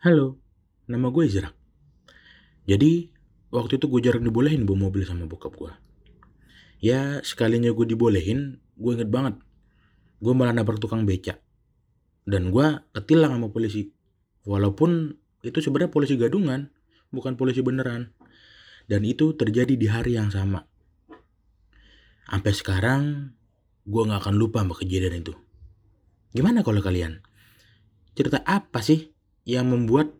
Halo, nama gue Izrak. Jadi, waktu itu gue jarang dibolehin bawa mobil sama bokap gue. Ya, sekalinya gue dibolehin, gue inget banget. Gue malah nabrak tukang beca. Dan gue ketilang sama polisi. Walaupun itu sebenarnya polisi gadungan, bukan polisi beneran. Dan itu terjadi di hari yang sama. Sampai sekarang, gue gak akan lupa sama kejadian itu. Gimana kalau kalian? Cerita apa sih yang membuat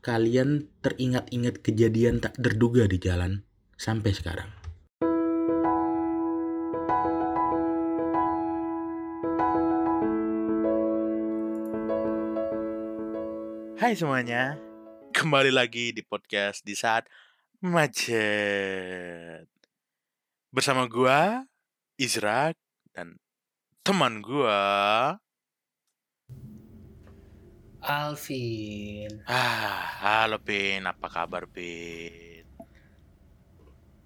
kalian teringat-ingat kejadian tak terduga di jalan sampai sekarang? Hai semuanya, kembali lagi di podcast di saat macet bersama gua Izrak dan teman gua. Alvin. Ah, halo Pin, apa kabar Pin?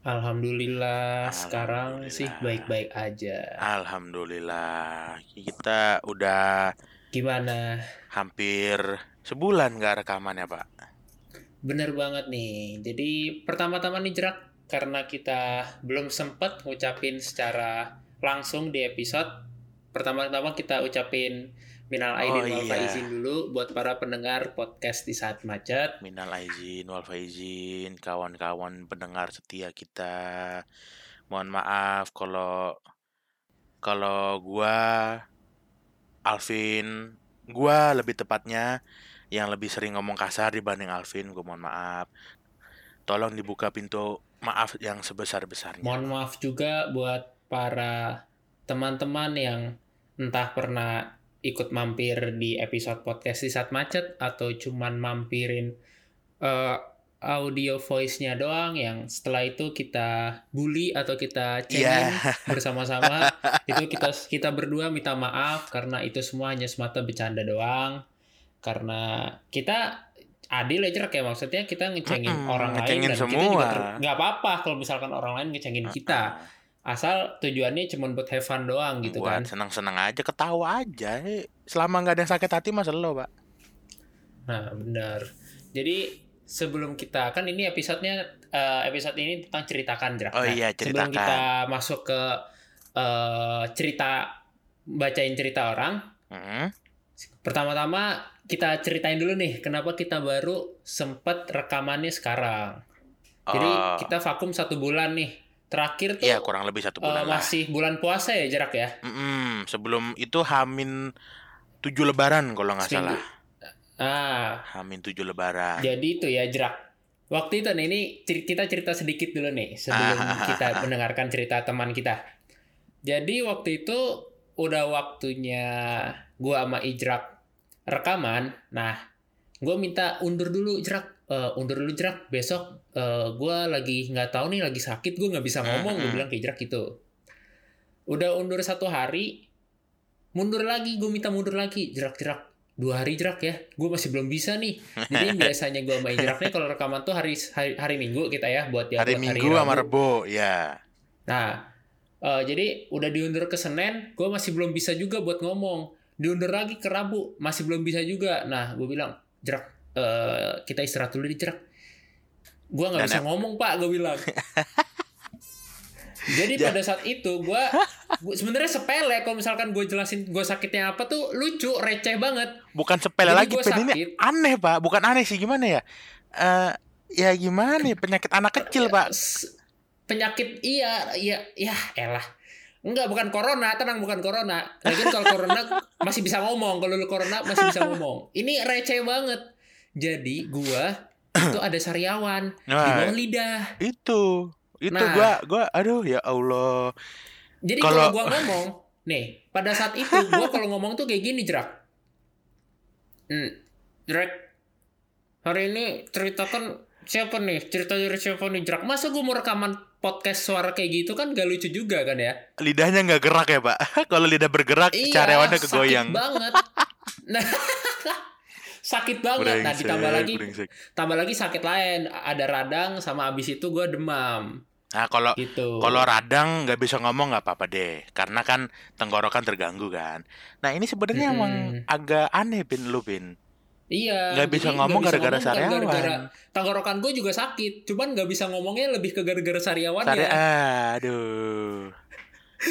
Alhamdulillah, sekarang sih Alhamdulillah. baik-baik aja. Alhamdulillah, kita udah Gimana? hampir sebulan gak rekaman ya Pak. Bener banget nih. Jadi pertama-tama nih Jerak, karena kita belum sempet ngucapin secara langsung di episode, pertama-tama kita ucapin minal aidin Oh, wal iya. faizin dulu buat para pendengar podcast di saat macet. Minal aizin wal faizin, kawan-kawan pendengar setia kita. Mohon maaf kalau kalau gua Alvin, gua lebih tepatnya yang lebih sering ngomong kasar dibanding Alvin, gua mohon maaf. Tolong dibuka pintu maaf yang sebesar-besarnya. Mohon maaf juga buat para teman-teman yang entah pernah ikut mampir di episode podcast di saat macet atau cuman mampirin eh, audio voice-nya doang yang setelah itu kita bully atau kita cengin Iya. bersama-sama. Itu kita kita berdua minta maaf karena itu semua hanya semata bercanda doang. Karena kita adil aja kayak maksudnya kita ngecengin Mm-mm, orang ngecengin lain dan kita semua. juga ter- nggak apa-apa kalau misalkan orang lain ngecengin kita asal tujuannya cuma buat have fun doang gitu Buat kan senang-senang aja, ketawa aja. Eh, Selama nggak ada yang sakit hati masa lo, Pak. nah benar jadi sebelum kita kan ini episodenya eh, episode ini tentang ceritakan Drak. Oh Nah, iya, sebelum ceritakan. kita masuk ke eh, cerita bacain cerita orang Mm. pertama-tama kita ceritain dulu nih kenapa kita baru sempet rekamannya sekarang jadi Oh, kita vakum satu bulan nih terakhir tuh Iya kurang lebih satu bulan lah. masih bulan puasa ya jarak ya Mm-mm, sebelum itu Hamin tujuh Lebaran kalau nggak salah. ah Hamin tujuh Lebaran. Jadi itu ya jerak. Waktu itu nih ini kita cerita sedikit dulu nih sebelum Ah. kita mendengarkan cerita teman kita. Jadi waktu itu udah waktunya gua sama Ijrak rekaman. Nah, gua minta undur dulu Ijrak. Eh, undur dulu Ijrak. Besok eh, gua lagi nggak tahu nih lagi sakit gua nggak bisa ngomong. Gue bilang ke Ijrak gitu. Udah undur satu hari, mundur lagi. Gue minta mundur lagi. Jerak jerak dua hari jerak ya. Gue masih belum bisa nih. Jadi biasanya gue sama Ijrak nih kalau rekaman tuh hari hari, hari Minggu kita ya buat ya hari buat Minggu sama Rebo, ya. Nah, eh, jadi udah diundur ke Senin, gue masih belum bisa juga buat ngomong. Diundur lagi ke Rabu, masih belum bisa juga. Nah, gue bilang, Jerak, eh, kita istirahat dulu di Jerak. Gue nggak bisa ngomong pak, gue bilang. Jadi Ja- pada saat itu gue, sebenarnya sepele kalau misalkan gue jelasin gue sakitnya apa tuh lucu, receh banget. Bukan sepele Jadi lagi, gua Pen. ini aneh pak. Bukan aneh sih, gimana ya? Eh, ya gimana ya penyakit anak kecil pak. Penyakit iya iya ya elah enggak bukan corona tenang bukan corona lagian kalau corona masih bisa ngomong kalau lu corona masih bisa ngomong ini receh banget jadi gua itu ada sariawan di Nah, bawah lidah itu, itu Nah. gua, gua, aduh ya Allah. jadi Kalau- gua ngomong nih pada saat itu gua kalau ngomong tuh kayak gini jerak hmm, jerak hari ini ceritakan siapa nih cerita dari siapa nih jerak masa gua mau rekaman podcast suara kayak gitu kan gak lucu juga kan ya Lidahnya nggak gerak ya pak. Kalau lidah bergerak, cariawannya kegoyang. Iya, sakit banget. Nah, sakit banget. Nah, ditambah Brengsek, lagi brengsek. tambah lagi sakit lain, ada radang sama abis itu gue demam Nah kalau gitu. Kalau radang nggak bisa ngomong nggak apa-apa deh, karena kan tenggorokan terganggu kan. Nah ini sebenarnya Mm-mm. emang agak aneh pin lu pin. Iya. Nggak bisa jadi ngomong gara-gara kan sariawan. gara-gara- Tenggorokan gue juga sakit, cuman nggak bisa ngomongnya lebih ke gara-gara sariawan Sari, ya. aduh.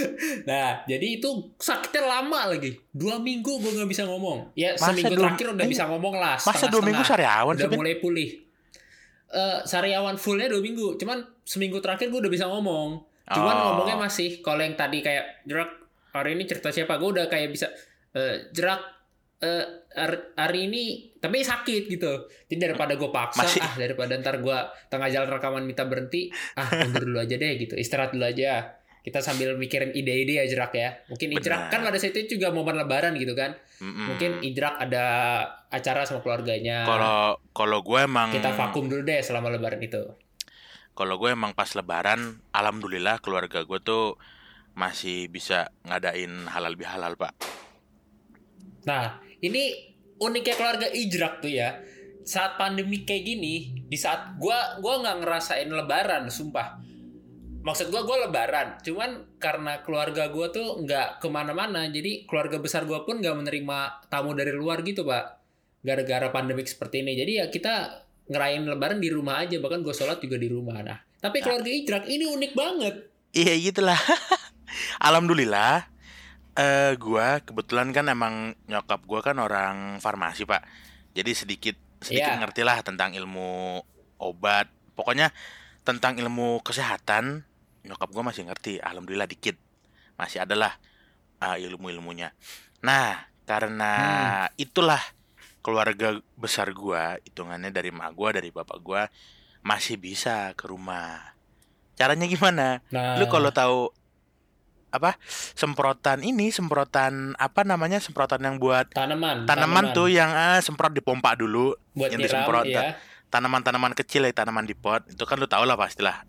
Nah, jadi itu sakitnya lama lagi. Dua minggu gue nggak bisa ngomong. Ya Masa seminggu dua- terakhir udah eh, bisa ngomong lah. Masa dua minggu sariawan Udah mulai pulih. Eh sariawan fullnya dua minggu. Cuman seminggu terakhir gue udah bisa ngomong. Cuman Oh. ngomongnya masih kalau yang tadi kayak jerak hari ini cerita siapa gue udah kayak bisa eh, jerak eh, hari- hari ini tapi sakit gitu. Jadi daripada gue paksa Masih- ah daripada ntar gue tengah jalan rekaman minta berhenti ah mundur dulu aja deh gitu istirahat dulu aja. Kita sambil mikirin ide-ide ya jerak ya. Mungkin Ijrak kan pada saat itu juga momen lebaran gitu kan. Mm-mm. Mungkin Ijrak ada acara sama keluarganya. kalau kalau gue emang kita vakum dulu deh selama lebaran itu. kalau gue emang pas lebaran alhamdulillah keluarga gue tuh masih bisa ngadain halal bihalal pak Nah, ini uniknya keluarga Ijrak tuh ya. Saat pandemi kayak gini, di saat gua gua nggak ngerasain lebaran, sumpah. Maksud gua gua lebaran, cuman karena keluarga gua tuh nggak ke mana-mana, jadi keluarga besar gua pun nggak menerima tamu dari luar gitu, Pak. Gara-gara pandemik seperti ini. Jadi ya kita ngerayain lebaran di rumah aja, bahkan gua sholat juga di rumah. Nah, tapi keluarga Ijrak ini unik banget. iya gitulah alhamdulillah eh gue kebetulan kan emang nyokap gue kan orang farmasi pak jadi sedikit sedikit Iya. ngerti lah tentang ilmu obat pokoknya tentang ilmu kesehatan nyokap gue masih ngerti alhamdulillah dikit. Masih adalah ilmu ilmunya nah karena itulah keluarga besar gua hitungannya dari mak gua dari bapak gua masih bisa ke rumah. Caranya gimana? Nah, lu kalau tahu apa semprotan ini semprotan apa namanya semprotan yang buat tanaman, tanaman, tuh yang ah, semprot dipompa dulu buat yang nyiram, disemprot, ya. tanaman-tanaman kecil ya tanaman di pot itu kan lu tau lah pastilah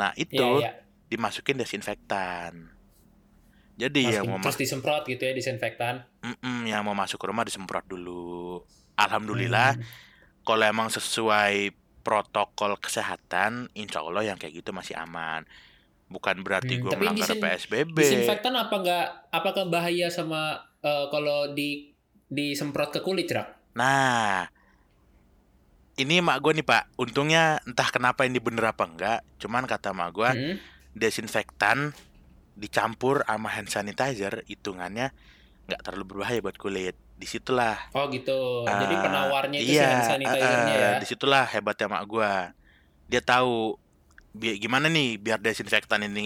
nah itu Iya, iya. dimasukin desinfektan jadi yang mau Masukin- terus disemprot gitu ya disinfektan. Mm-mm, yang mau masuk ke rumah disemprot dulu alhamdulillah Hmm. kalau emang sesuai protokol kesehatan insya Allah yang kayak gitu masih aman bukan berarti Hmm, gue melanggar disin- PSBB Disinfektan apa enggak apakah bahaya sama eh, kalau di disemprot ke kulit, Rak? Nah, ini mak gue nih pak, untungnya entah kenapa ini bener apa enggak, cuman kata mak gue Hmm? desinfektan dicampur sama hand sanitizer hitungannya nggak terlalu berbahaya buat kulit. Di situlah, Oh gitu. Jadi Ah, penawarnya itu iya, si hand sanitizer-nya eh, ya. di situlah hebatnya mak gue. Dia tahu bi- gimana nih biar desinfektan ini,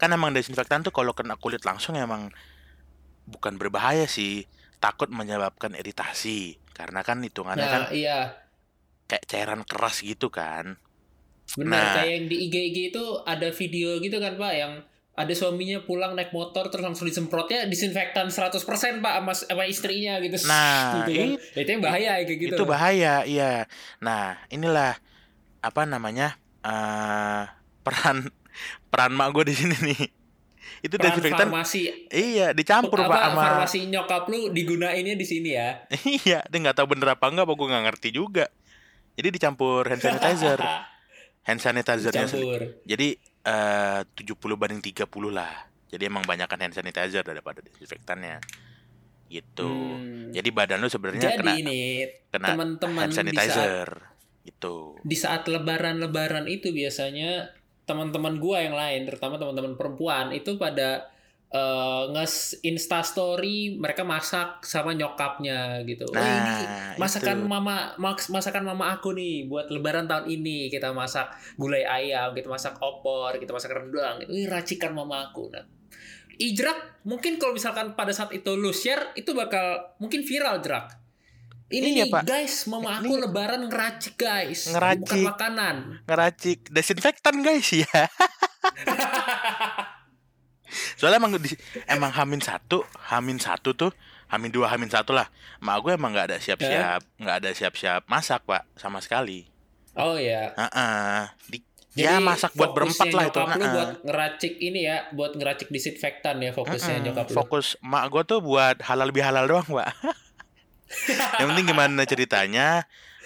kan emang desinfektan tuh kalau kena kulit langsung emang bukan berbahaya sih, takut menyebabkan iritasi, karena kan hitungannya kan Nah, iya. Kayak cairan keras gitu kan. Benar, Nah. kayak yang di IG-IG itu ada video gitu kan, Pak, yang ada suaminya pulang naik motor terus langsung disemprotnya disinfektan 100% Pak sama, sama istrinya gitu. Nah, gitu kan. it- itu yang bahaya kayak gitu. Itu bahaya, iya. Nah, inilah apa namanya? eh peran peran mak gue di sini nih. Itu Peran desinfektan farmasi iya dicampur apa, Pak sama farmasi nyokap lu digunainnya di sini ya. iya, dia nggak tahu bener apa enggak, apa gue nggak ngerti juga. Jadi dicampur hand sanitizer. hand sanitizernya sendiri. Jadi eh 70 banding 30 lah. Jadi emang banyakan hand sanitizer daripada desinfektannya. Gitu. Hmm. Jadi badan lu sebenarnya kena ini kena teman-teman hand di saat sanitizer. Gitu. di saat lebaran-lebaran itu biasanya teman-teman gua yang lain, terutama teman-teman perempuan itu pada eh, nge insta story mereka masak sama nyokapnya gitu. oh ini Nah, masakan itu. mama masakan mama aku nih buat lebaran tahun ini kita masak gulai ayam, kita masak opor, kita masak rendang. Itu Ih, racikan mama aku. Nah, Ijrak mungkin kalau misalkan pada saat itu lu share itu bakal mungkin viral Jrak. Ini Iya, nih Pak. guys, mama Ini- aku lebaran ngeracik guys, bukan Ngeracik. makanan. ngeracik desinfektan guys ya. Soalnya emang di, emang hamin satu, hamin satu tuh, hamin dua, hamin satu lah. Mak gue emang nggak ada siap-siap, nggak ada siap-siap masak pak sama sekali. Oh ya. Heeh. Di, ya masak buat berempat lah itu. Nyokap heeh. buat ngeracik ini ya, buat ngeracik disinfektan ya fokusnya Mm-mm. nyokap lu. Fokus mak gue tuh buat halal lebih halal doang pak. Yang penting gimana ceritanya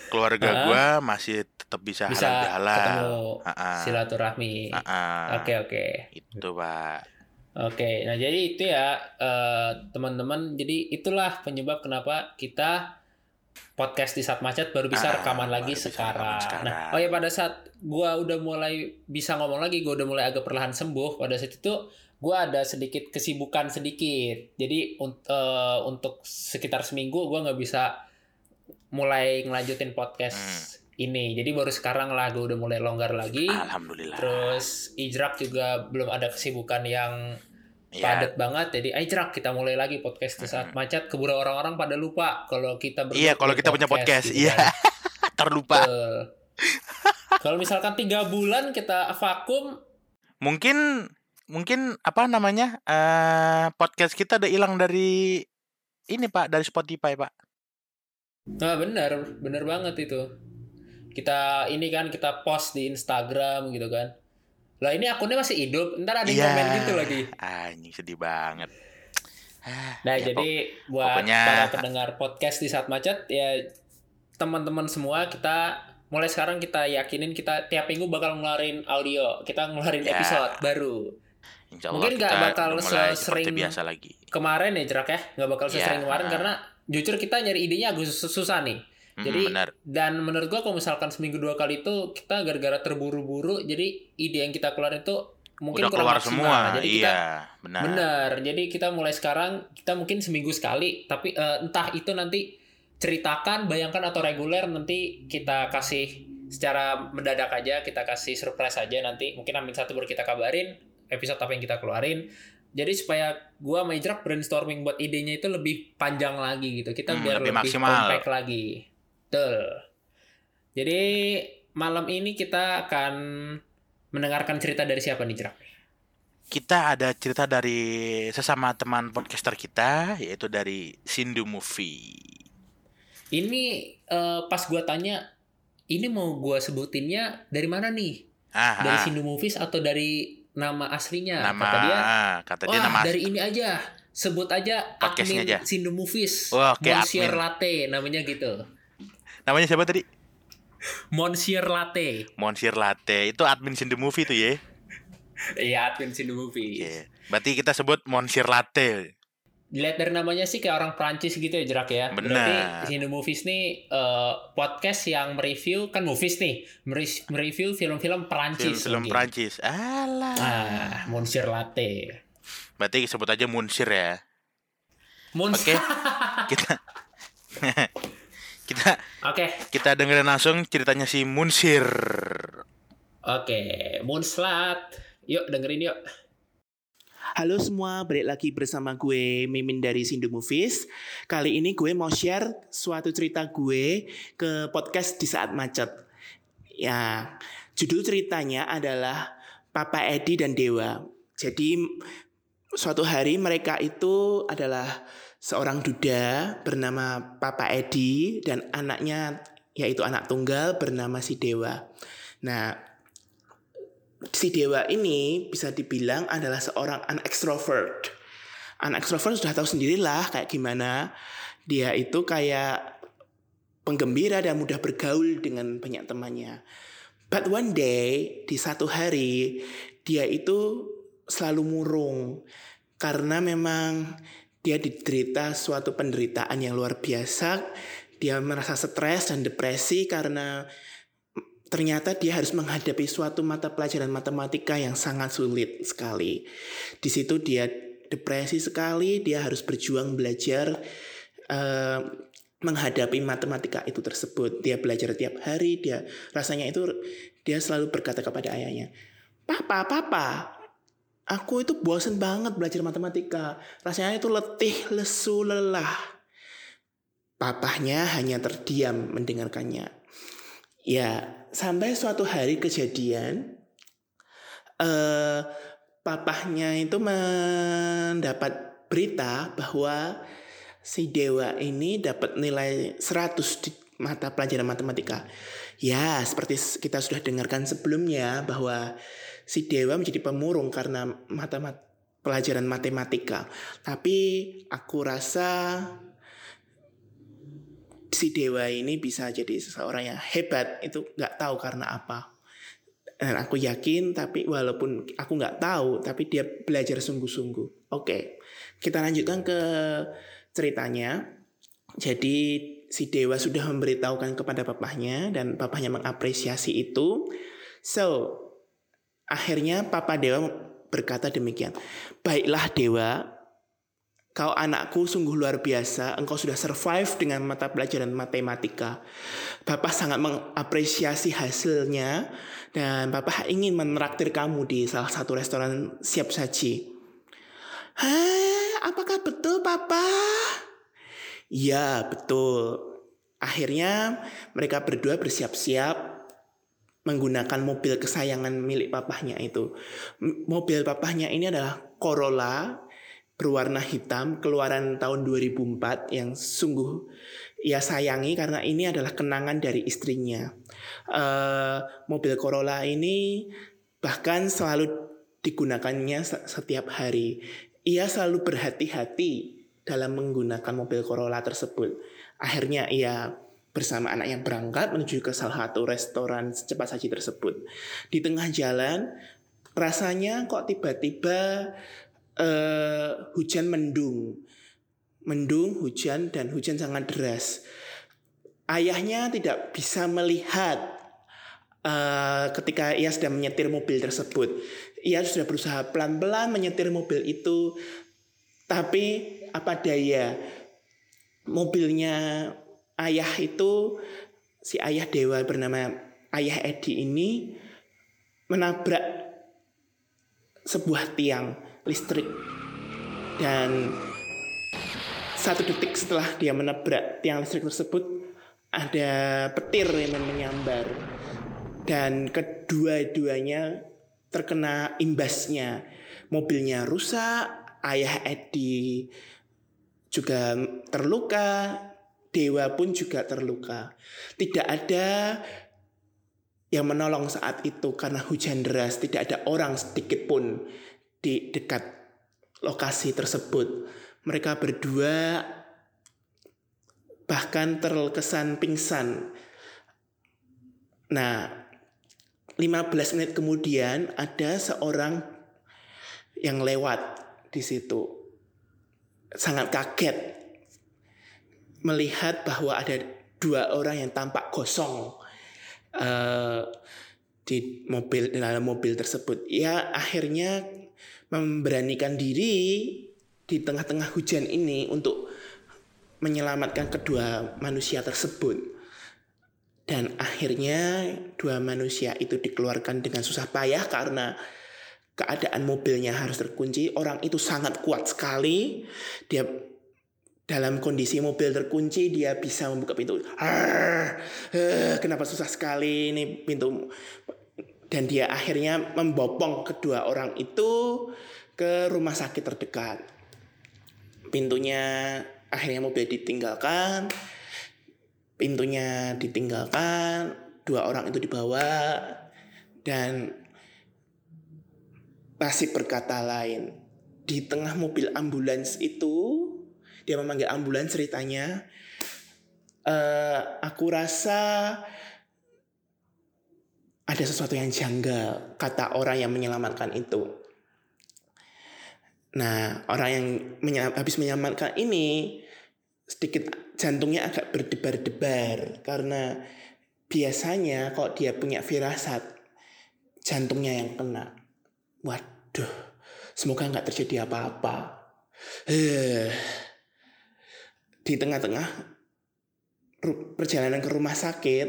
keluarga Hah? gue masih tetap bisa, Bisa halal bihalal. ketemu Heeh. silaturahmi. Heeh. Oke oke. Itu pak. Oke, nah jadi itu ya eh, teman-teman. Jadi itulah penyebab kenapa kita podcast di saat macet baru bisa Ah, rekaman lagi bisa sekarang. rekaman sekarang. Nah, oh ya pada saat gua udah mulai bisa ngomong lagi, gua udah mulai agak perlahan sembuh. Pada saat itu gua ada sedikit kesibukan sedikit. Jadi un- eh, untuk sekitar seminggu gua nggak bisa mulai ngelanjutin podcast Hmm. Ini. Jadi baru sekarang lah gua udah mulai longgar lagi. Alhamdulillah. Terus Ijrak juga belum ada kesibukan yang ya, padat banget jadi Ijrak kita mulai lagi podcast di saat macet keburu orang-orang pada lupa kalau kita berdua Iya, kalau kita punya podcast. gitu Iya. kan. terlupa. Kalau misalkan tiga bulan kita vakum Mungkin mungkin apa namanya? eh podcast kita udah hilang dari ini Pak, dari Spotify, Pak. nah benar benar banget itu kita ini kan kita post di Instagram gitu kan lah ini akunnya masih hidup ntar ada yang Iya. komen gitu lagi Anjing sedih banget. Ah, Nah, ya, jadi buat pokoknya- para pendengar podcast di saat macet ya teman-teman semua kita mulai sekarang kita yakinin kita tiap minggu bakal ngeluarin audio, kita ngeluarin Ya. episode baru. Insya Allah mungkin nggak kita bakal sesering- biasa lagi. Kemarin ya Jerak ya, nggak bakal sesering Ya. kemarin karena jujur kita nyari idenya agak sus- susah nih. Jadi benar. dan menurut gua kalau misalkan seminggu dua kali itu kita gara-gara terburu-buru jadi ide yang kita keluarin itu mungkin udah kurang keluar maksimal. semua. Jadi kita iya, benar. Benar. Jadi kita mulai sekarang kita mungkin seminggu sekali, tapi eh, entah itu nanti ceritakan, bayangkan atau reguler nanti kita kasih secara mendadak aja, kita kasih surprise aja nanti. Mungkin amin satu baru kita kabarin episode apa yang kita keluarin. Jadi supaya gua sama Ijrak brainstorming buat idenya itu lebih panjang lagi gitu. Kita Hmm, biar lebih lebih, maksimal. compact lagi. Betul. Jadi malam ini kita akan mendengarkan cerita dari siapa nih, Jrak? Kita ada cerita dari sesama teman podcaster kita yaitu dari Sindu Movie. Ini eh, pas gua tanya, ini mau gua sebutinnya dari mana nih? Ah, Dari ah, Sindu Movies atau dari nama aslinya? nama Kata dia, ah, kata dia wah nama dari ini aja. Sebut aja admin aja. Sindu Movies. Wah, oke, Monsieur admin. Latte namanya gitu. Namanya siapa tadi? Monsieur Latte. Monsir Latte. Itu admin Sindu Movie tuh ya. Iya, admin Sindu Movies. Iya. Berarti kita sebut Monsir Latte. Dilihat dari namanya sih kayak orang Prancis gitu ya Jerak ya. Benar. Berarti Sindu Movies nih eh, podcast yang mereview kan movies nih, Mere- mereview film-film Prancis. Film-film mungkin. Prancis. Alah. Ah, Monsieur Latte. Berarti sebut aja Munsir ya. Mons- Oke. Kita kita Oke, kita dengerin langsung ceritanya si Munsir. oke, Moonslat. Yuk dengerin yuk. Halo semua, balik lagi bersama gue Mimin dari Sindu Movies. Kali ini gue mau share suatu cerita gue ke podcast di saat macet. Ya, judul ceritanya adalah Papa Edi dan Dewa. Jadi suatu hari mereka itu adalah seorang duda bernama Papa Edi dan anaknya yaitu anak tunggal bernama si Dewa. Nah, si Dewa ini bisa dibilang adalah seorang anak extrovert. Anak extrovert sudah tahu sendirilah kayak gimana. Dia itu kayak penggembira dan mudah bergaul dengan banyak temannya. But one day, di satu hari, dia itu selalu murung. Karena memang dia diderita suatu penderitaan yang luar biasa. Dia merasa stres dan depresi karena ternyata dia harus menghadapi suatu mata pelajaran matematika yang sangat sulit sekali. Di situ dia depresi sekali, dia harus berjuang belajar eh, menghadapi matematika itu tersebut. Dia belajar tiap hari, dia rasanya itu dia selalu berkata kepada ayahnya, "Papa, papa, aku itu bosan banget belajar matematika. Rasanya itu letih, lesu, lelah." Papahnya hanya terdiam mendengarkannya. Ya, sampai suatu hari kejadian eh papahnya itu mendapat berita bahwa si Dewa ini dapat nilai 100 di mata pelajaran matematika. Ya, seperti kita sudah dengarkan sebelumnya bahwa si Dewa menjadi pemurung karena mata mat- pelajaran matematika. Tapi aku rasa si Dewa ini bisa jadi seseorang yang hebat itu nggak tahu karena apa. Dan aku yakin tapi walaupun aku nggak tahu tapi dia belajar sungguh-sungguh. Oke, kita lanjutkan ke ceritanya. Jadi si Dewa sudah memberitahukan kepada papahnya dan papahnya mengapresiasi itu. So, akhirnya Papa Dewa berkata demikian. Baiklah Dewa, kau anakku sungguh luar biasa. Engkau sudah survive dengan mata pelajaran matematika. Bapak sangat mengapresiasi hasilnya dan Bapak ingin menraktir kamu di salah satu restoran siap saji. Hah, apakah betul Papa? Ya, betul. Akhirnya mereka berdua bersiap-siap menggunakan mobil kesayangan milik papahnya itu. Mobil papahnya ini adalah Corolla berwarna hitam keluaran tahun 2004 yang sungguh ia sayangi karena ini adalah kenangan dari istrinya. Eh, mobil Corolla ini bahkan selalu digunakannya se- setiap hari. Ia selalu berhati-hati dalam menggunakan mobil Corolla tersebut. Akhirnya ia bersama anaknya berangkat menuju ke salah satu restoran cepat saji tersebut. Di tengah jalan, rasanya kok tiba-tiba eh, hujan mendung. Mendung, hujan, dan hujan sangat deras. Ayahnya tidak bisa melihat eh, ketika ia sedang menyetir mobil tersebut. Ia sudah berusaha pelan-pelan menyetir mobil itu, tapi apa daya mobilnya ayah itu si ayah dewa bernama ayah Edi ini menabrak sebuah tiang listrik. Dan satu detik setelah dia menabrak tiang listrik tersebut ada petir yang menyambar. Dan kedua-duanya terkena imbasnya. Mobilnya rusak ayah Edi juga terluka dewa pun juga terluka. Tidak ada yang menolong saat itu karena hujan deras. Tidak ada orang sedikit pun di dekat lokasi tersebut. Mereka berdua bahkan terkesan pingsan. Nah 15 menit kemudian ada seorang yang lewat di situ. Sangat kaget melihat bahwa ada dua orang yang tampak kosong eh, di mobil dalam mobil tersebut. Ya akhirnya memberanikan diri di tengah-tengah hujan ini untuk menyelamatkan kedua manusia tersebut. Dan akhirnya dua manusia itu dikeluarkan dengan susah payah karena keadaan mobilnya harus terkunci. Orang itu sangat kuat sekali. Dia dalam kondisi mobil terkunci dia bisa membuka pintu. Arr, eh, kenapa susah sekali ini pintu? Dan dia akhirnya membopong kedua orang itu ke rumah sakit terdekat. Pintunya akhirnya mobil ditinggalkan. Pintunya ditinggalkan, dua orang itu dibawa dan Nasib berkata lain. Di tengah mobil ambulans itu, dia memanggil ambulans ceritanya. "Eh, aku rasa ada sesuatu yang janggal, kata orang yang menyelamatkan itu. Nah, orang yang menyelam- habis menyelamatkan ini sedikit jantungnya agak berdebar-debar karena biasanya kalau dia punya firasat jantungnya yang kena. Waduh, semoga nggak terjadi apa-apa. Eh, di tengah-tengah perjalanan ke rumah sakit,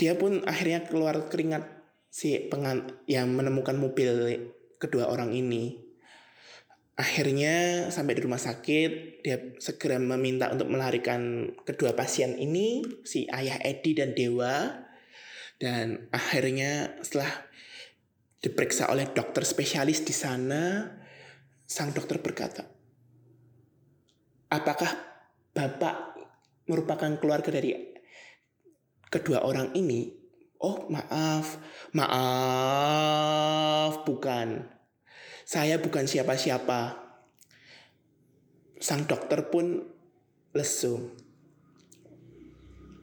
dia pun akhirnya keluar keringat si pengan yang menemukan mobil kedua orang ini. Akhirnya sampai di rumah sakit, dia segera meminta untuk melarikan kedua pasien ini, si ayah Edi dan Dewa. Dan akhirnya setelah diperiksa oleh dokter spesialis di sana, sang dokter berkata, "Apakah Bapak merupakan keluarga dari kedua orang ini?" "Oh, maaf. Maaf, bukan. Saya bukan siapa-siapa." Sang dokter pun lesu.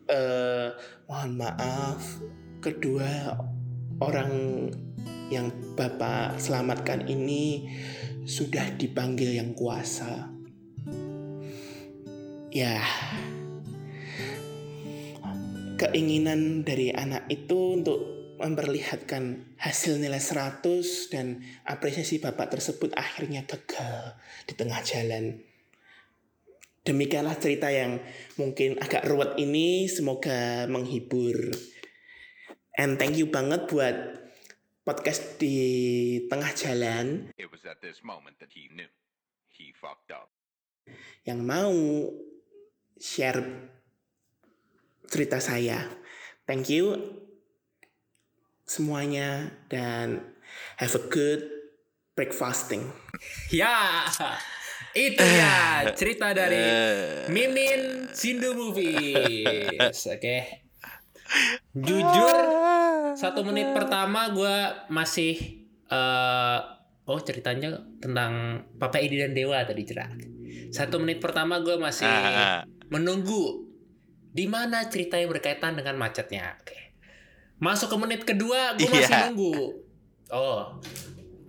Eh, mohon maaf, kedua orang yang Bapak selamatkan ini sudah dipanggil yang kuasa. Ya, keinginan dari anak itu untuk memperlihatkan hasil nilai 100 dan apresiasi bapak tersebut akhirnya gagal di tengah jalan. Demikianlah cerita yang mungkin agak ruwet ini semoga menghibur. And thank you banget buat podcast di tengah jalan It was at this moment that he knew he fucked up. yang mau share cerita saya. Thank you semuanya dan have a good breakfasting. Ya, itu ya cerita dari Mimin Sindu Movies. Oke. Jujur, satu menit pertama gue masih eh oh ceritanya tentang Papa Edi dan Dewa tadi cerita. Satu menit pertama gue masih Ah, ah. Menunggu di mana cerita yang berkaitan dengan macetnya. Oke. Masuk ke menit kedua gue masih Iya. nunggu. Oh,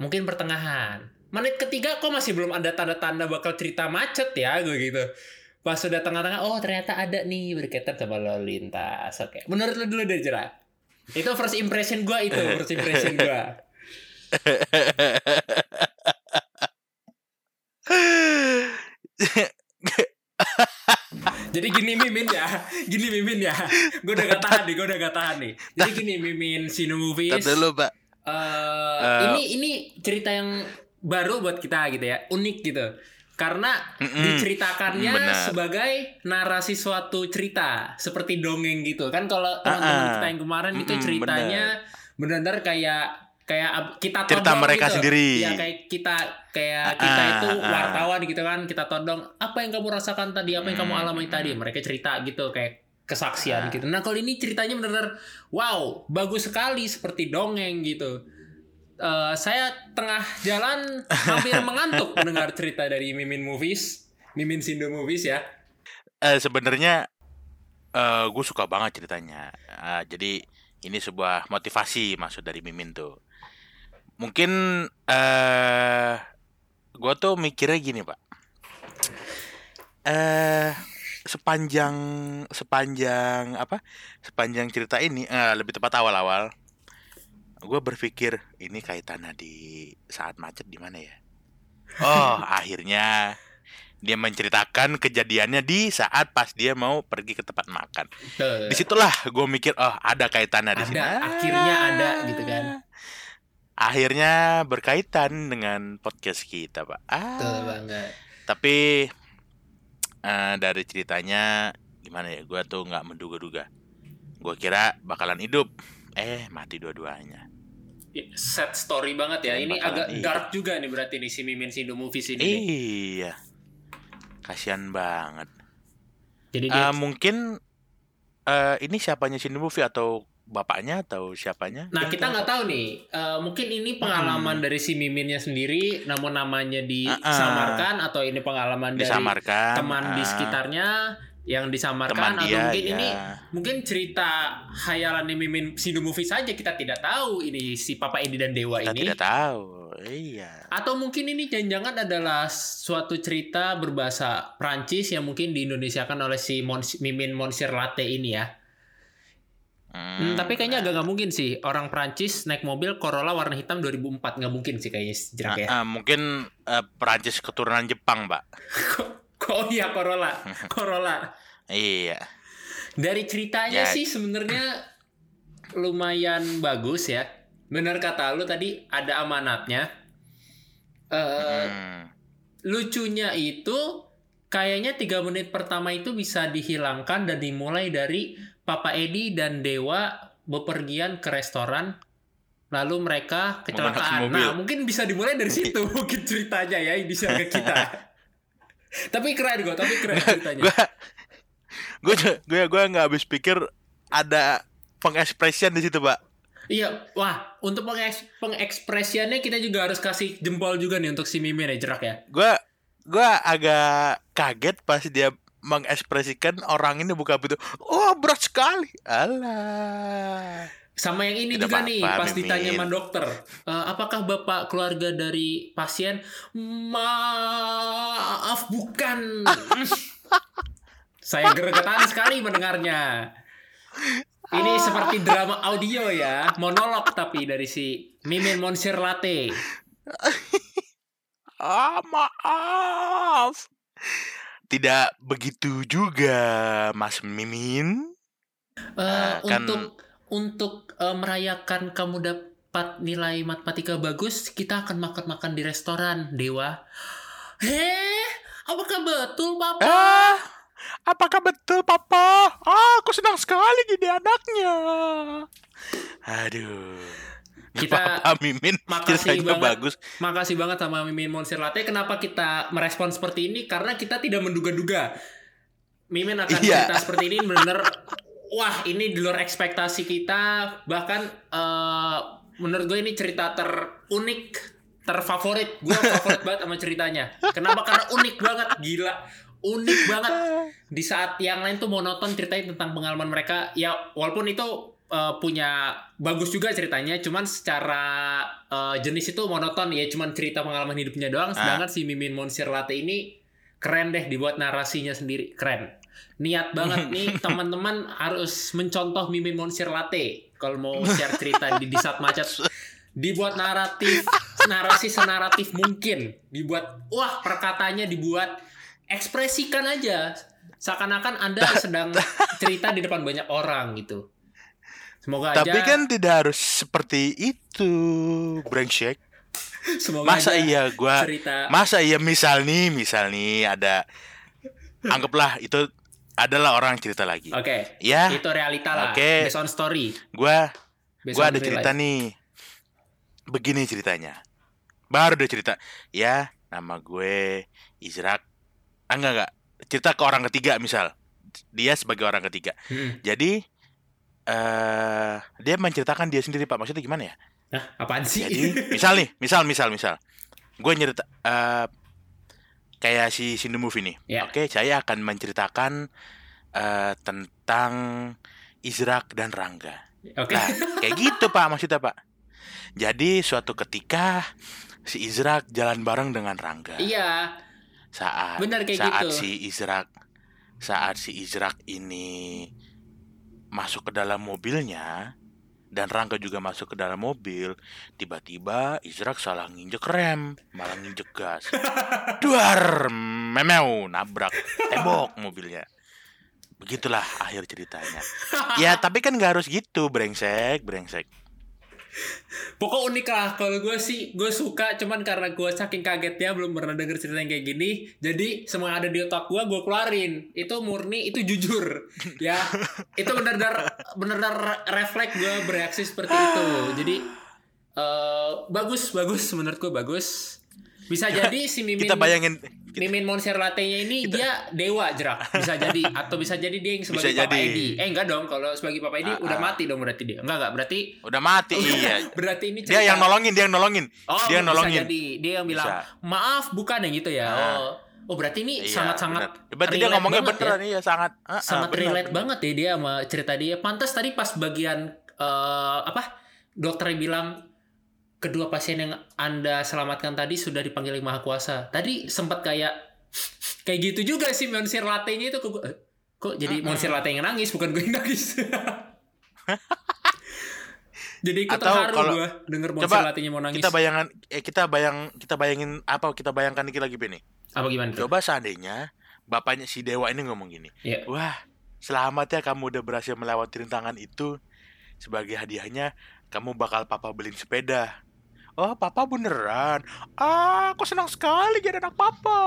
mungkin pertengahan. Menit ketiga kok masih belum ada tanda-tanda bakal cerita macet ya gue gitu. Pas sudah tengah-tengah, oh ternyata ada nih berkaitan sama lalu lintas. Oke, menurut lu dulu dari jerat. Itu first impression gue itu, first impression gue. Jadi gini Mimin ya, gini Mimin ya. Gue udah gak tahan nih, gue udah gak tahan nih. Jadi gini Mimin Sino Movies. Tar dulu, Pak. Eh, Eh, ini ini cerita yang baru buat kita gitu ya, unik gitu. Karena diceritakannya Mm, benar. sebagai narasi suatu cerita, seperti dongeng gitu. Kan kalau teman-teman Ah-ah. kita yang kemarin itu ceritanya benar-benar kayak kayak kita Cerita todong mereka gitu. sendiri. Ya kayak kita kayak Ah, kita itu ah, ah. wartawan gitu kan, kita todong apa yang kamu rasakan tadi, apa yang kamu Hmm, alami tadi. Mereka cerita gitu kayak kesaksian Ah. gitu. Nah, kalau ini ceritanya benar-benar wow, bagus sekali seperti dongeng gitu. Eh, saya tengah jalan hampir mengantuk mendengar cerita dari Mimin Movies, Mimin Sindo Movies ya. Eh, sebenarnya eh gue suka banget ceritanya. Eh, jadi ini sebuah motivasi maksud dari Mimin tuh. Mungkin eh gue tuh mikirnya gini pak. Eh sepanjang sepanjang apa? Sepanjang cerita ini eh, lebih tepat awal-awal. Gue berpikir ini kaitannya di saat macet di mana ya? Oh akhirnya dia menceritakan kejadiannya di saat pas dia mau pergi ke tempat makan. Di situlah gue mikir, oh ada kaitannya di sini. akhirnya ada gitu kan. Akhirnya berkaitan dengan podcast kita, pak. Ah, Betul banget. tapi eh, dari ceritanya gimana ya? Gue tuh nggak menduga-duga. Gue kira bakalan hidup, eh mati dua-duanya. Sad story banget ya. Ini Bakalan agak iya. dark juga nih berarti nih si Mimin Sindo Movies ini. Iya, kasihan banget. Jadi Eh, dia mungkin eh ini siapanya Cindy Movie atau bapaknya atau siapanya? Nah kita nggak tahu nih, eh, mungkin ini pengalaman dari si Miminnya sendiri, namun namanya disamarkan atau ini pengalaman dari disamarkan teman di ah, sekitarnya yang disamarkan teman atau dia mungkin ya. ini mungkin cerita hayalan Mimin Sido Movie saja kita tidak tahu ini si Papa Edi dan Dewa kita ini tidak tahu iya atau mungkin ini jangan-jangan adalah suatu cerita berbahasa Prancis yang mungkin diindonesiakan oleh si Mons- Mimin Monsieur Latte ini ya. Hmm, Hmm, tapi kayaknya agak nggak mungkin sih orang Prancis naik mobil Corolla warna hitam 2004 nggak mungkin sih kayaknya jerak ya. ah, ah, mungkin eh, Perancis keturunan Jepang pak Oh iya Corolla, Corolla. iya Dari ceritanya Ya. sih sebenarnya lumayan bagus ya. Benar kata lu tadi ada amanatnya. Eh Hmm, lucunya itu kayaknya tiga menit pertama itu bisa dihilangkan dan dimulai dari Papa Edi dan Dewa bepergian ke restoran lalu mereka kecelakaan. Nah, mungkin bisa dimulai dari situ mungkin ceritanya ya bisa ke kita. tapi keren gue, tapi keren ceritanya. gue gue gue gue nggak habis pikir ada pengekspresian di situ pak Iya, wah untuk pengeks pengekspresiannya kita juga harus kasih jempol juga nih untuk si Mimin ya jerak ya. gue gue agak kaget pas dia mengekspresikan orang ini buka pintu oh berat sekali alah Sama yang ini Tidak juga nih, apa-apa, pas ditanya Mimin. sama dokter, "Eh, apakah bapak keluarga dari pasien? Maaf, bukan. Saya gregetan sekali mendengarnya. Ini seperti drama audio ya, monolog tapi dari si Mimin Monsir Latte. Ah, maaf. Tidak begitu juga, Mas Mimin. Eh, Ah, kan- untuk untuk eh, merayakan kamu dapat nilai matematika bagus, kita akan makan-makan di restoran, Dewa. Heh, apakah betul, Papa? Ah, apakah betul, Papa? Ah, aku senang sekali jadi anaknya. Aduh. Kita- Papa Mimin makasih ceritanya banget. bagus. Makasih banget sama Mimin Monsir Latte. Kenapa kita merespon seperti ini? Karena kita tidak menduga-duga. Mimin akan Iya. cerita seperti ini benar wah ini di luar ekspektasi kita. Bahkan eh, menurut gue ini cerita terunik, terfavorit. Gue favorit banget sama ceritanya. Kenapa? Karena unik banget, gila. Unik banget. Di saat yang lain tuh monoton ceritain tentang pengalaman mereka. Ya walaupun itu eh, punya bagus juga ceritanya, cuman secara eh, jenis itu monoton ya, cuman cerita pengalaman hidupnya doang. Sedangkan si Mimin Monsir Latte ini keren deh dibuat narasinya sendiri, keren. Niat banget nih teman-teman harus mencontoh Mimin Monsir Latte kalau mau share cerita di Disat Macet. Dibuat naratif, narasi senaratif mungkin. Dibuat, wah perkataannya dibuat ekspresikan aja. Seakan-akan Anda sedang cerita di depan banyak orang gitu. Semoga aja Tapi kan tidak harus seperti itu, brengsek. semoga Masa aja iya gua cerita Masa iya misal nih, misal nih ada anggaplah itu adalah orang cerita lagi. Oke, Ya, itu realita lah. Oke. Based on story. gua Based gua ada cerita life. nih. Begini ceritanya. Baru ada cerita. Ya, nama gue Izrak. Ah, enggak enggak. Cerita ke orang ketiga misal. Dia sebagai orang ketiga. Hmm. Jadi eh dia menceritakan dia sendiri, Pak. Maksudnya gimana ya? Nah, apaan sih? Jadi, misal nih, misal misal misal. Gue nyerita eh kayak si Sindu Movie nih. Ya. Oke, saya akan menceritakan eh tentang Izrak dan Rangga. Oke. Nah, kayak gitu Pak maksudnya Pak. Jadi suatu ketika si Izrak jalan bareng dengan Rangga. Iya, Saat Benar kayak saat gitu. si Izrak saat si Izrak ini masuk ke dalam mobilnya dan Rangga juga masuk ke dalam mobil, tiba-tiba Izrak salah nginjek rem, malah nginjek gas. Duar, memeu, nabrak tembok mobilnya. Begitulah akhir ceritanya. Ya, tapi kan nggak harus gitu, brengsek, brengsek. Pokok unik lah kalau gue sih gue suka cuman karena gue saking kagetnya belum pernah denger cerita yang kayak gini jadi semua yang ada di otak gue gue keluarin. Itu murni itu jujur ya. Itu benar-benar benar-benar refleks gue bereaksi seperti itu. Jadi eh bagus bagus menurut gue bagus bisa jadi si Mimin Kita bayangin Mimin Monster Latte-nya ini dia dewa jerak bisa jadi atau bisa jadi dia yang sebagai Bisa Papa jadi. Edi eh enggak dong kalau sebagai Papa Edi Ah, udah ah. mati dong berarti dia enggak enggak berarti udah mati iya. berarti ini Dia cerita- yang nolongin, dia yang nolongin. Oh, dia yang bisa nolongin. jadi dia yang bilang Bisa. maaf bukan yang gitu ya. Ah. Oh, oh berarti ini Iya, sangat-sangat bener. Berarti dia ngomongnya banget beneran iya sangat ah, sangat bener, relate bener. banget ya dia sama cerita dia. Pantas tadi pas bagian eh, apa dokternya bilang kedua pasien yang anda selamatkan tadi sudah dipanggil Yang Maha Kuasa. Tadi sempat kayak kayak gitu juga sih Monsir Latte-nya itu kok, kok jadi. Monsir Latte yang nangis bukan gue yang nangis. jadi ikut Atau terharu kalau- gue denger Monsir Coba Latte-nya mau nangis. Kita bayangan eh kita bayang kita bayangin apa kita bayangkan dikit lagi nih. apa gimana tuh? Coba seandainya bapaknya si Dewa ini ngomong gini. Iya. Wah, selamat ya kamu udah berhasil melewati rintangan itu. Sebagai hadiahnya kamu bakal papa beliin sepeda. Oh, papa beneran. Ah, aku senang sekali jadi anak papa.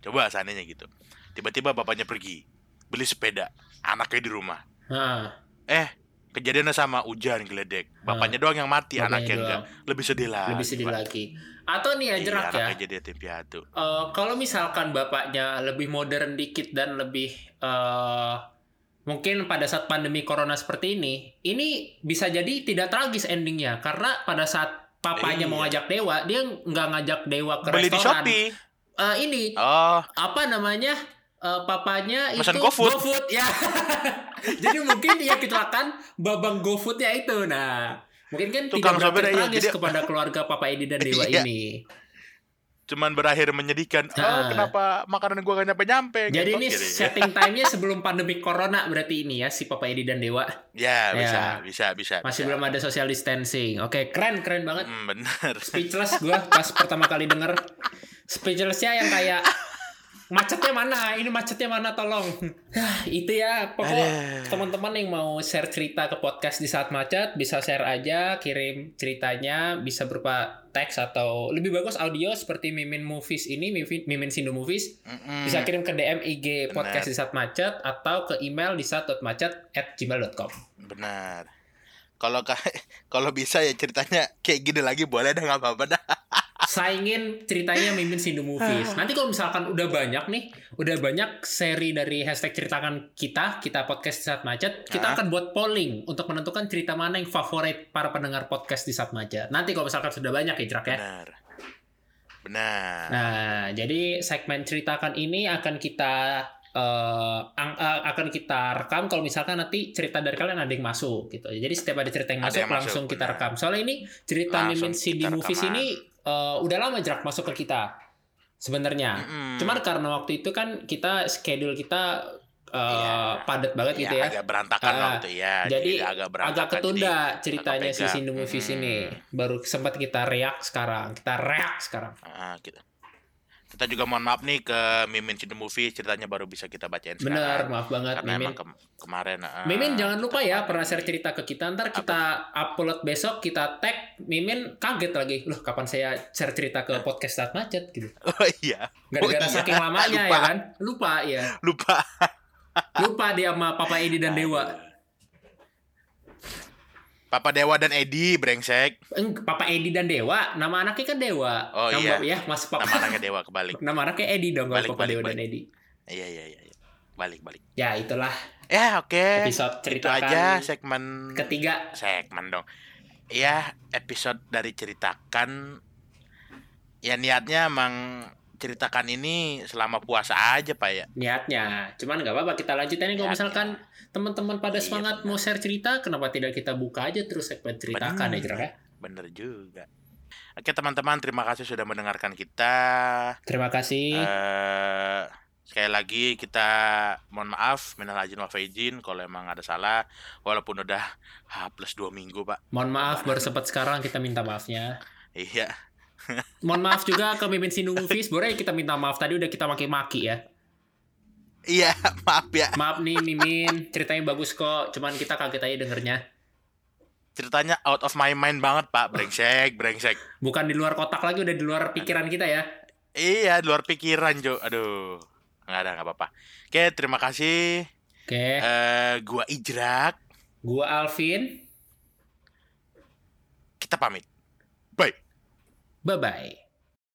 Coba seandainya gitu. Tiba-tiba bapaknya pergi beli sepeda, anaknya di rumah. Nah, Eh, kejadiannya sama hujan geledek. Bapaknya doang yang mati, bapaknya anaknya doang. enggak. Lebih sedih lah. lebih sedih lagi. Atau nih ya Iya, jerak ya. anaknya jadi yatim piatu. eh, kalau misalkan bapaknya lebih modern dikit dan lebih eh mungkin pada saat pandemi corona seperti ini, ini bisa jadi tidak tragis endingnya karena pada saat papanya mau Iya. ngajak dewa, dia nggak ngajak dewa ke Beli di restoran. Shopee. Eh, ini Oh, apa namanya? Eh, papanya Pesan itu GoFood. ya. jadi mungkin dia kecelakaan babang GoFoodnya itu. Nah, mungkin kan Tukang tidak berakhir tragis jadi- kepada keluarga Papa Edi dan Dewa Iya. ini. Cuman berakhir menyedihkan. Oh, Ah. kenapa makanan gua gak nyampe-nyampe? Jadi Gitu, ini setting time-nya sebelum pandemi corona berarti ini ya si Papa Edi dan Dewa. Ya, bisa, Ya. bisa, bisa. Masih bisa. belum ada social distancing. Oke, keren keren banget. Hmm, bener. Speechless gue pas pertama kali denger speechlessnya yang kayak macetnya mana? Ini macetnya mana? Tolong. Itu ya. Pokok teman-teman yang mau share cerita ke podcast di saat macet bisa share aja, kirim ceritanya bisa berupa teks atau lebih bagus audio seperti Mimin Movies ini, Mimin, Mimin Sindo Movies. Mm-mm. Bisa kirim ke DM IG Benar. podcast di saat macet atau ke email di saat.macet at gmail.com. Benar. Kalau ka- kalau bisa ya ceritanya kayak gini lagi boleh dah nggak apa-apa dah. Saingin ceritanya Mimin Sindu Movies. Nanti kalau misalkan udah banyak nih, udah banyak seri dari hashtag ceritakan kita, kita podcast di saat macet, kita akan buat polling untuk menentukan cerita mana yang favorit para pendengar podcast di saat macet. Nanti kalau misalkan sudah banyak ya, Jerak ya. Benar. Benar. Nah, jadi segmen ceritakan ini akan kita ang- eh, akan kita rekam kalau misalkan nanti cerita dari kalian ada yang masuk gitu. Jadi setiap ada cerita yang Ada masuk yang masuk, langsung kita benar. rekam. Soalnya ini cerita Langsung Mimin kita Movies ini eh, udah lama jerak masuk ke kita sebenarnya. Mm-mm. Cuman karena waktu itu kan kita schedule kita eh, Iya. padat banget Ya, gitu ya. agak berantakan Ah, waktu ya. jadi agak berantakan. Agak ketunda jadi ceritanya si. Sindu Movies Hmm. ini. Baru sempat kita react sekarang. Kita react sekarang. Ah, gitu. Kita juga mohon maaf nih ke Mimin Cinta Movie ceritanya baru bisa kita bacain Benar, sekarang. maaf banget Karena Mimin. emang ke- kemarin ah, Mimin jangan lupa ya pernah share cerita ke kita ntar kita upload besok kita tag Mimin kaget lagi loh kapan saya share cerita ke podcast saat macet gitu Oh iya, gara-gara Oh iya. saking lamanya ya Lupa. kan lupa ya lupa. lupa dia sama Papa Edi dan Dewa Papa Dewa dan Edi brengsek. Eng, Papa Edi dan Dewa nama anaknya kan Dewa Oh, nama, iya. ya mas Papa Nama anaknya Dewa kebalik. nama anaknya Edi dong Balik, Papa balik, Dewa balik. dan Edi Iya iya iya. iya. Balik balik. ya itulah Ya oke. episode Itu ceritakan aja segmen ketiga segmen dong. Iya, episode dari ceritakan ya niatnya emang ceritakan ini selama puasa aja, Pak ya. niatnya cuman nggak apa-apa kita lanjutin aja kalau Niatnya. misalkan teman-teman pada Iya, semangat mau share cerita kenapa tidak kita buka aja terus segmen ceritakan ya Bener. kira ya Bener juga. Oke, teman-teman, terima kasih sudah mendengarkan kita. terima kasih eh sekali lagi kita mohon maaf minal aizin wal faizin kalau emang ada salah walaupun udah H plus 2 minggu, Pak. Mohon maaf baru sempat sekarang kita minta maafnya. Iya. Mohon maaf juga ke Mimin Sindu Movies. Boleh kita minta maaf tadi udah kita maki-maki ya. Iya, maaf ya. Maaf nih Mimin, ceritanya bagus kok. Cuman kita kaget aja dengernya. Ceritanya out of my mind banget, Pak. Brengsek, brengsek. Bukan di luar kotak lagi, udah di luar pikiran kita ya. Iya, di luar pikiran, Jo. Aduh. Nggak ada, nggak apa-apa. Oke, terima kasih. Oke, Eh, gua Ijrak. gua Alvin. Kita pamit. Bye. Bye-bye.